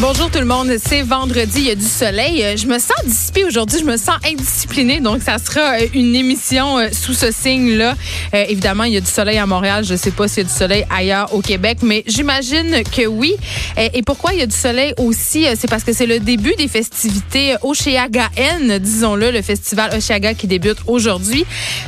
Bonjour tout le monde, c'est vendredi, il y a du soleil. Euh, je me sens dissipée aujourd'hui, je me sens indisciplinée, donc ça sera euh, une émission euh, sous ce signe-là. évidemment, il y a du soleil à Montréal, je ne sais pas s'il y a du soleil ailleurs au Québec, mais j'imagine que oui. Et, pourquoi il y a du soleil aussi, c'est parce que c'est le début des festivités Oceaga-N, disons-le, le festival Oceaga qui débute aujourd'hui.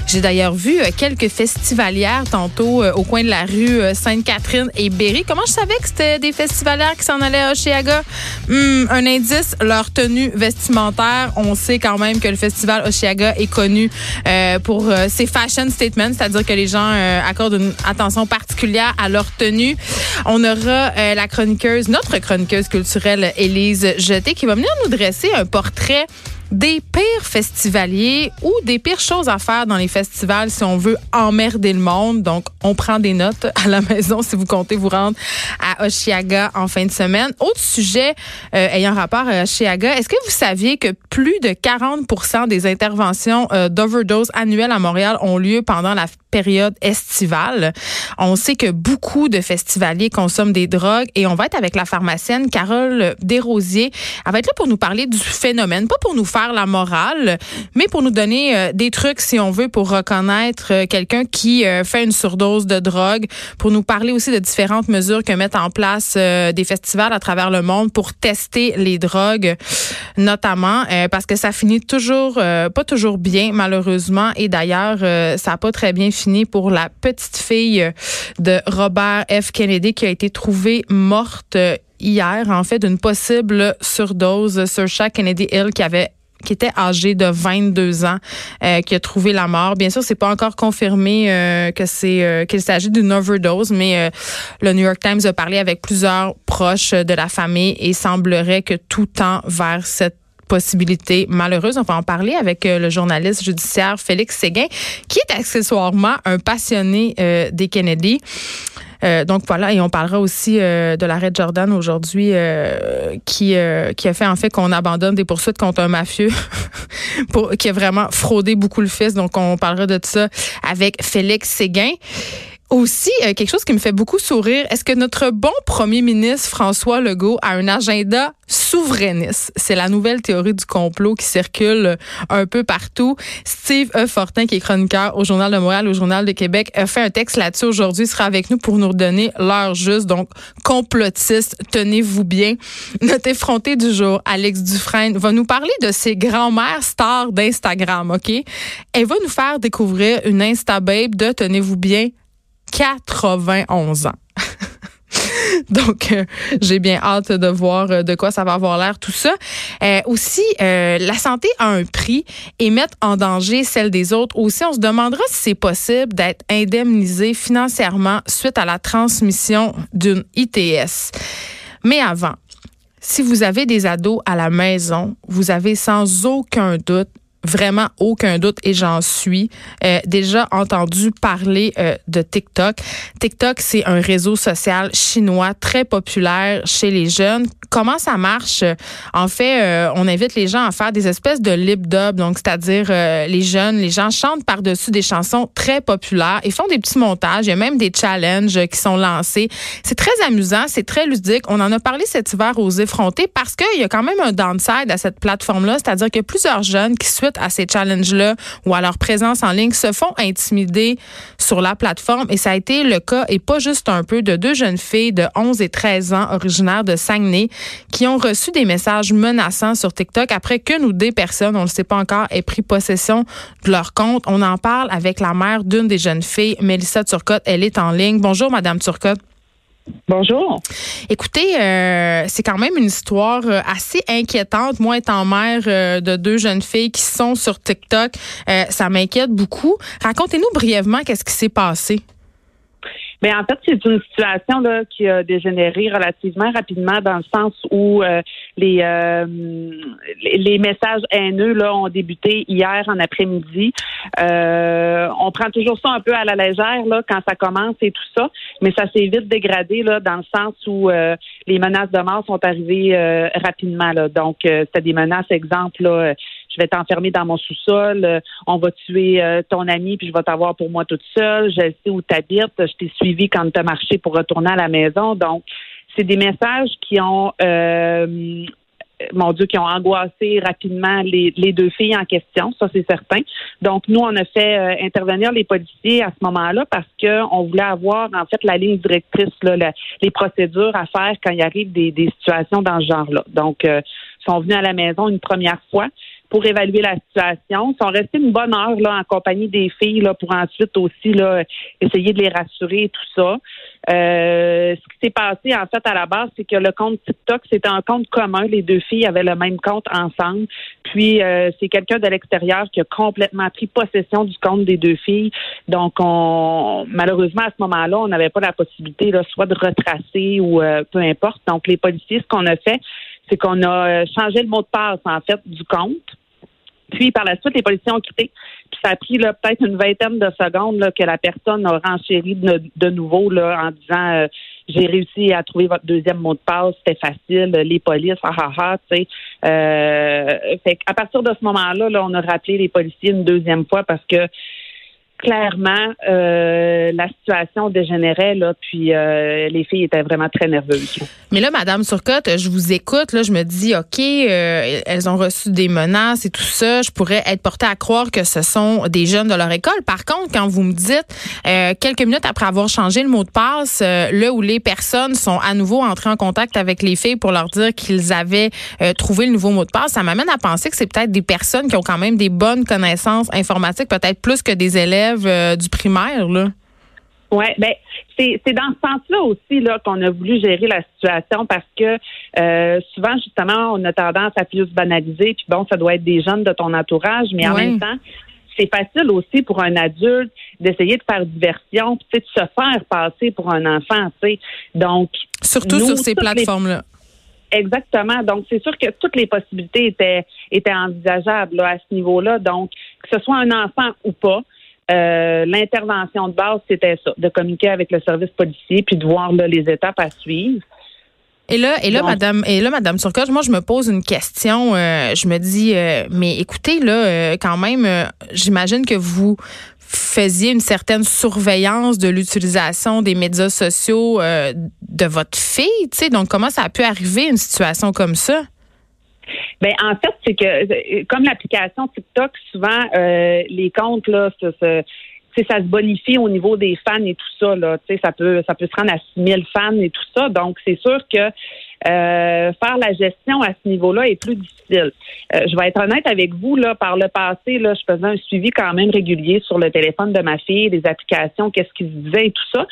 J'ai d'ailleurs vu quelques festivalières tantôt au coin de la rue Sainte-Catherine et Berry. Comment je savais que c'était des festivalières qui s'en allaient à Oceaga? Hmm, un indice, leur tenue vestimentaire. On sait quand même que le festival Oshiaga est connu euh, pour euh, ses fashion statements, c'est-à-dire que les gens euh, accordent une attention particulière à leur tenue. On aura la chroniqueuse, notre chroniqueuse culturelle, Élise Jeté, qui va venir nous dresser un portrait des pires festivaliers ou des pires choses à faire dans les festivals si on veut emmerder le monde. Donc, on prend des notes à la maison si vous comptez vous rendre à Oshiaga en fin de semaine. Autre sujet euh, ayant rapport à Oshiaga, est-ce que vous saviez que plus de 40% des interventions euh, d'overdose annuelles à Montréal ont lieu pendant la période estivale. On sait que beaucoup de festivaliers consomment des drogues et on va être avec la pharmacienne Carole Desrosiers. Elle va être là pour nous parler du phénomène, pas pour nous faire la morale, mais pour nous donner euh, des trucs, si on veut, pour reconnaître euh, quelqu'un qui euh, fait une surdose de drogue, pour nous parler aussi de différentes mesures que mettent en place des festivals à travers le monde pour tester les drogues, notamment parce que ça finit toujours, pas toujours bien, malheureusement, et d'ailleurs, ça n'a pas très bien fini pour la petite fille de Robert F. Kennedy qui a été trouvée morte hier, en fait, d'une possible surdose sur chaque Kennedy Hill qui avait qui était âgé de 22 ans, euh, qui a trouvé la mort. Bien sûr, c'est pas encore confirmé euh, que c'est euh, qu'il s'agit d'une overdose, mais le New York Times a parlé avec plusieurs proches de la famille et semblerait que tout tend vers cette possibilité malheureuse. On va en parler avec euh, le journaliste judiciaire Félix Séguin, qui est accessoirement un passionné euh, des Kennedy. Euh, donc voilà, et on parlera aussi de l'arrêt de Jordan aujourd'hui qui, qui a fait en fait qu'on abandonne des poursuites contre un mafieux qui a vraiment fraudé beaucoup le fils. Donc on parlera de ça avec Félix Séguin. Aussi, quelque chose qui me fait beaucoup sourire, est-ce que notre bon premier ministre François Legault a un agenda souverainiste? C'est la nouvelle théorie du complot qui circule un peu partout. Steve E. Fortin, qui est chroniqueur au Journal de Montréal, au Journal de Québec, a fait un texte là-dessus aujourd'hui, sera avec nous pour nous donner l'heure juste. Donc, complotiste, tenez-vous bien. Notre effronté du jour, Alex Dufresne, va nous parler de ses grands-mères stars d'Instagram, OK? Elle va nous faire découvrir une Insta-babe de, tenez-vous bien, 91 ans. Donc, euh, j'ai bien hâte de voir euh, de quoi ça va avoir l'air tout ça. Euh, aussi, la santé a un prix et mettre en danger celle des autres. Aussi, on se demandera si c'est possible d'être indemnisé financièrement suite à la transmission d'une ITS. Mais avant, si vous avez des ados à la maison, vous avez sans aucun doute vraiment aucun doute et j'en suis euh, déjà entendu parler euh, de TikTok. TikTok, c'est un réseau social chinois très populaire chez les jeunes. Comment ça marche? En fait, euh, on invite les gens à faire des espèces de lip dub, donc c'est-à-dire les jeunes, les gens chantent par-dessus des chansons très populaires et font des petits montages. Il y a même des challenges qui sont lancés. C'est très amusant, c'est très ludique. On en a parlé cet hiver aux effrontés parce qu'il y a quand même un downside à cette plateforme-là, c'est-à-dire que plusieurs jeunes qui à ces challenges-là ou à leur présence en ligne se font intimider sur la plateforme. Et ça a été le cas, et pas juste un peu, de deux jeunes filles de 11 et 13 ans originaires de Saguenay qui ont reçu des messages menaçants sur TikTok après qu'une ou des personnes, on ne le sait pas encore, aient pris possession de leur compte. On en parle avec la mère d'une des jeunes filles, Mélissa Turcotte. Elle est en ligne. Bonjour, Madame Turcotte. Bonjour. Écoutez, euh, c'est quand même une histoire euh, assez inquiétante. Moi, étant mère euh, de deux jeunes filles qui sont sur TikTok, ça m'inquiète beaucoup. Racontez-nous brièvement qu'est-ce qui s'est passé. Mais en fait, c'est une situation là qui a dégénéré relativement rapidement dans le sens où euh, les, euh, les messages haineux là ont débuté hier en après-midi. Euh, on prend toujours ça un peu à la légère là quand ça commence et tout ça, mais ça s'est vite dégradé là dans le sens où les menaces de mort sont arrivées rapidement là. Donc c'était des menaces exemple là je vais t'enfermer dans mon sous-sol, euh, on va tuer euh, ton ami, puis je vais t'avoir pour moi toute seule, je sais où tu habites, je t'ai suivi quand tu as marché pour retourner à la maison. Donc, c'est des messages qui ont euh, mon Dieu, qui ont angoissé rapidement les, deux filles en question, ça c'est certain. Donc nous, on a fait intervenir les policiers à ce moment-là parce qu'on voulait avoir en fait la ligne directrice, là, les procédures à faire quand il arrive des, situations dans ce genre-là. Donc, ils sont venus à la maison une première fois pour évaluer la situation. Ils sont restés une bonne heure là, en compagnie des filles là, pour ensuite aussi là, essayer de les rassurer et tout ça. Euh, ce qui s'est passé en fait à la base, c'est que le compte TikTok, c'était un compte commun. Les deux filles avaient le même compte ensemble. Puis euh, c'est quelqu'un de l'extérieur qui a complètement pris possession du compte des deux filles. Donc on malheureusement à ce moment-là, on n'avait pas la possibilité là, soit de retracer ou euh, peu importe. Donc les policiers, ce qu'on a fait, c'est qu'on a changé le mot de passe en fait du compte. Puis par la suite, les policiers ont quitté. Puis ça a pris peut-être une vingtaine de secondes là, que la personne a renchéri de, nouveau là, en disant euh, j'ai réussi à trouver votre deuxième mot de passe, c'était facile, les polices, ah ah ah, tu sais. Euh, fait à partir de ce moment-là, là, on a rappelé les policiers une deuxième fois parce que clairement, euh, la situation dégénérait, là, puis euh, les filles étaient vraiment très nerveuses. Mais là, Madame Surcotte, je vous écoute, là, je me dis, OK, euh, elles ont reçu des menaces et tout ça. Je pourrais être portée à croire que ce sont des jeunes de leur école. Par contre, quand vous me dites, quelques minutes après avoir changé le mot de passe, là où les personnes sont à nouveau entrées en contact avec les filles pour leur dire qu'ils avaient trouvé le nouveau mot de passe, ça m'amène à penser que c'est peut-être des personnes qui ont quand même des bonnes connaissances informatiques, peut-être plus que des élèves euh, du primaire, là? Oui, ben c'est dans ce sens-là aussi là qu'on a voulu gérer la situation parce que euh, souvent justement on a tendance à plus banaliser puis bon ça doit être des jeunes de ton entourage mais en même temps c'est facile aussi pour un adulte d'essayer de faire diversion puis de se faire passer pour un enfant tu sais donc surtout sur ces plateformes là Exactement. Donc, c'est sûr que toutes les possibilités étaient, étaient envisageables à ce niveau-là. Donc, que ce soit un enfant ou pas, euh, l'intervention de base, c'était ça, de communiquer avec le service policier puis de voir les étapes à suivre. Et là, et là, madame, et là, madame Surcotte, moi, je me pose une question. Euh, je me dis, euh, mais écoutez, là, quand même, j'imagine que vous faisiez une certaine surveillance de l'utilisation des médias sociaux de votre fille, tu sais. Donc, comment ça a pu arriver une situation comme ça? Ben en fait, c'est que euh, comme l'application TikTok, souvent euh, les comptes là, ça, ça, ça se bonifie au niveau des fans et tout ça là. Ça peut ça peut se rendre à 6000 fans et tout ça. Donc c'est sûr que euh, faire la gestion à ce niveau-là est plus difficile. Euh, je vais être honnête avec vous, là, par le passé, là, je faisais un suivi quand même régulier sur le téléphone de ma fille, des applications, qu'est-ce qui se disait et tout ça.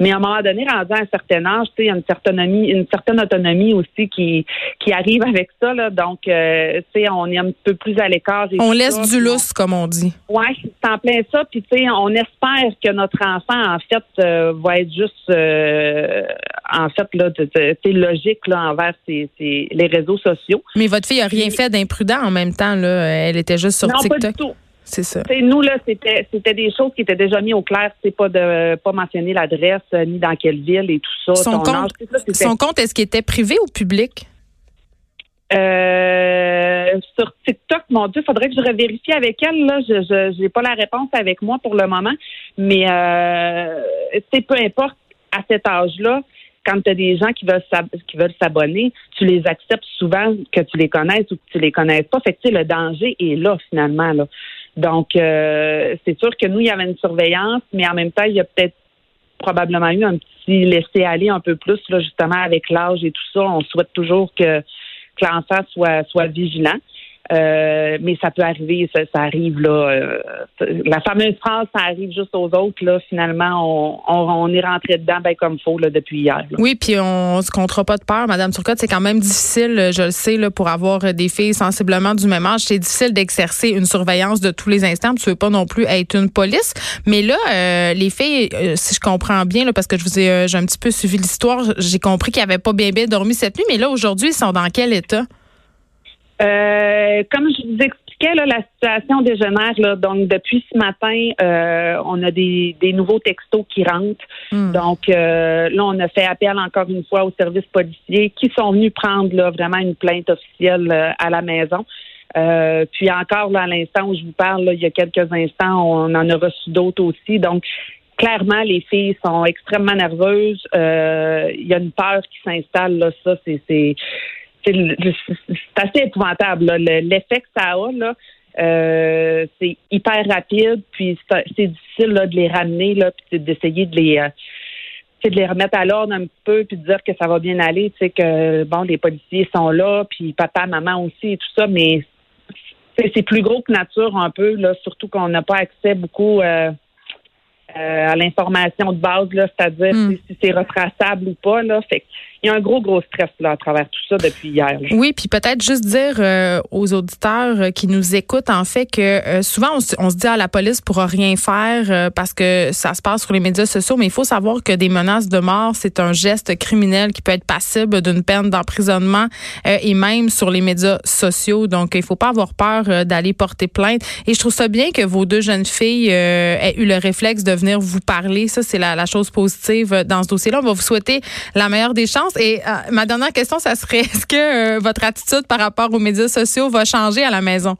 Mais à un moment donné, rendu à un certain âge, il y a une certaine autonomie, une certaine autonomie aussi qui, qui arrive avec ça. Là. Donc, euh, on est un peu plus à l'écart. On laisse du lousse, comme on dit. Oui, c'est en plein ça. Puis, tu sais, on espère que notre enfant, en fait, euh, va être juste, en fait, là, c'est logique, là, envers les réseaux sociaux. Mais votre fille a rien fait d'imprudent en même temps, là. Elle était juste sur TikTok. Pas du tout. C'est ça. nous, là, c'était, c'était des choses qui étaient déjà mises au clair. C'est pas de pas mentionner l'adresse, euh, ni dans quelle ville et tout ça. Son, compte, son compte, est-ce qu'il était privé ou public? Euh, sur TikTok, mon Dieu, faudrait que je revérifie avec elle. Là, je n'ai pas la réponse avec moi pour le moment, mais euh, peu importe à cet âge-là, quand tu as des gens qui veulent qui veulent s'abonner, tu les acceptes souvent que tu les connaisses ou que tu les connaisses pas. Fait que le danger est là finalement. Là. Donc euh, c'est sûr que nous, il y avait une surveillance, mais en même temps, il y a peut-être probablement eu un petit laisser aller un peu plus, là, justement, avec l'âge et tout ça. On souhaite toujours que, que l'enfant soit, soit vigilant. Euh, mais ça peut arriver, ça, ça arrive là. euh, la fameuse phrase, ça arrive juste aux autres. Là, finalement, on, on, on est rentré dedans ben comme faut là, depuis hier. Oui, puis on se comptera pas de peur, Madame Turcotte. C'est quand même difficile, je le sais, là, pour avoir des filles sensiblement du même âge. C'est difficile d'exercer une surveillance de tous les instants. Tu veux pas non plus être une police. Mais là, euh, les filles, euh, si je comprends bien, là, parce que je vous ai, euh, j'ai un petit peu suivi l'histoire, j'ai compris qu'ils avaient pas bien bien dormi cette nuit. Mais là, aujourd'hui, ils sont dans quel état? Euh, comme je vous expliquais, là, la situation dégénère. Là, donc, depuis ce matin, euh, on a des, des nouveaux textos qui rentrent. Hmm. Donc, euh, là, on a fait appel encore une fois aux services policiers qui sont venus prendre là, vraiment une plainte officielle euh, à la maison. Euh, puis encore, là, à l'instant où je vous parle, là, il y a quelques instants, on en a reçu d'autres aussi. Donc, clairement, les filles sont extrêmement nerveuses. Euh, il y a une peur qui s'installe. Là, ça, c'est c'est assez épouvantable. L'effet que ça a, euh, c'est hyper rapide, puis c'est difficile là, de les ramener, là, puis d'essayer de les euh, de les remettre à l'ordre un peu, puis de dire que ça va bien aller, tu sais, que bon, les policiers sont là, puis papa, maman aussi et tout ça, mais c'est c'est plus gros que nature un peu, là, surtout qu'on n'a pas accès beaucoup euh, euh, à l'information de base, là, c'est-à-dire Mm. si, c'est retraçable ou pas, là. Fait il y a un gros, gros stress là, à travers tout ça depuis hier. là. Oui, puis peut-être juste dire euh, aux auditeurs euh, qui nous écoutent en fait que euh, souvent on, se- on se dit à la police pourra rien faire euh, parce que ça se passe sur les médias sociaux, mais il faut savoir que des menaces de mort, c'est un geste criminel qui peut être passible d'une peine d'emprisonnement euh, et même sur les médias sociaux. Donc il faut pas avoir peur euh, d'aller porter plainte. Et je trouve ça bien que vos deux jeunes filles euh, aient eu le réflexe de venir vous parler. Ça c'est la, chose positive euh, dans ce dossier-là. On va vous souhaiter la meilleure des chances. Et euh, ma dernière question, ça serait est-ce que euh, votre attitude par rapport aux médias sociaux va changer à la maison?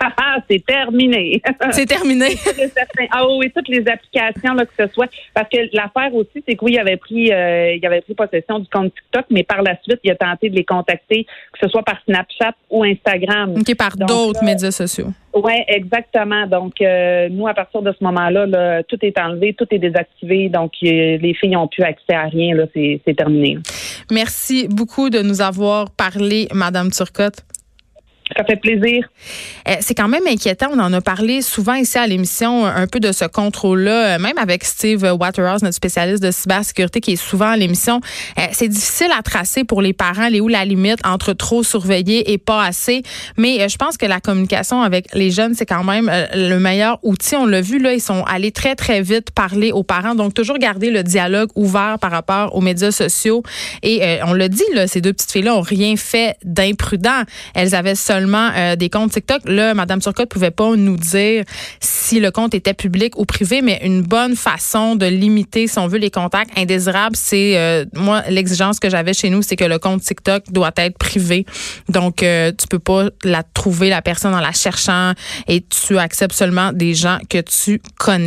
C'est terminé. C'est terminé. Ah oui, toutes les applications, là, que ce soit. Parce que l'affaire aussi, c'est que oui, il avait pris euh, il avait pris possession du compte TikTok, mais par la suite, il a tenté de les contacter, que ce soit par Snapchat ou Instagram. OK, par d'autres euh, médias sociaux. Oui, exactement. Donc, euh, nous, à partir de ce moment-là, là, tout est enlevé, tout est désactivé. Donc, euh, les filles n'ont plus accès à rien. Là, c'est, c'est terminé. Merci beaucoup de nous avoir parlé, Madame Turcotte. Ça fait plaisir. Euh, C'est quand même inquiétant. On en a parlé souvent ici à l'émission, un peu de ce contrôle-là, euh, même avec Steve Waterhouse, notre spécialiste de cybersécurité qui est souvent à l'émission. Euh, C'est difficile à tracer pour les parents, les où la limite entre trop surveiller et pas assez. Mais euh, je pense que la communication avec les jeunes, c'est quand même euh, le meilleur outil. On l'a vu, là, ils sont allés très, très vite parler aux parents. Donc, toujours garder le dialogue ouvert par rapport aux médias sociaux. Et on l'a dit, là, ces deux petites filles-là ont rien fait d'imprudent. Elles avaient euh, des comptes TikTok. Là, Madame Turcotte pouvait pas nous dire si le compte était public ou privé, mais une bonne façon de limiter, si on veut, les contacts indésirables, c'est euh, moi l'exigence que j'avais chez nous, c'est que le compte TikTok doit être privé. Donc, euh, tu peux pas la trouver la personne en la cherchant et tu acceptes seulement des gens que tu connais.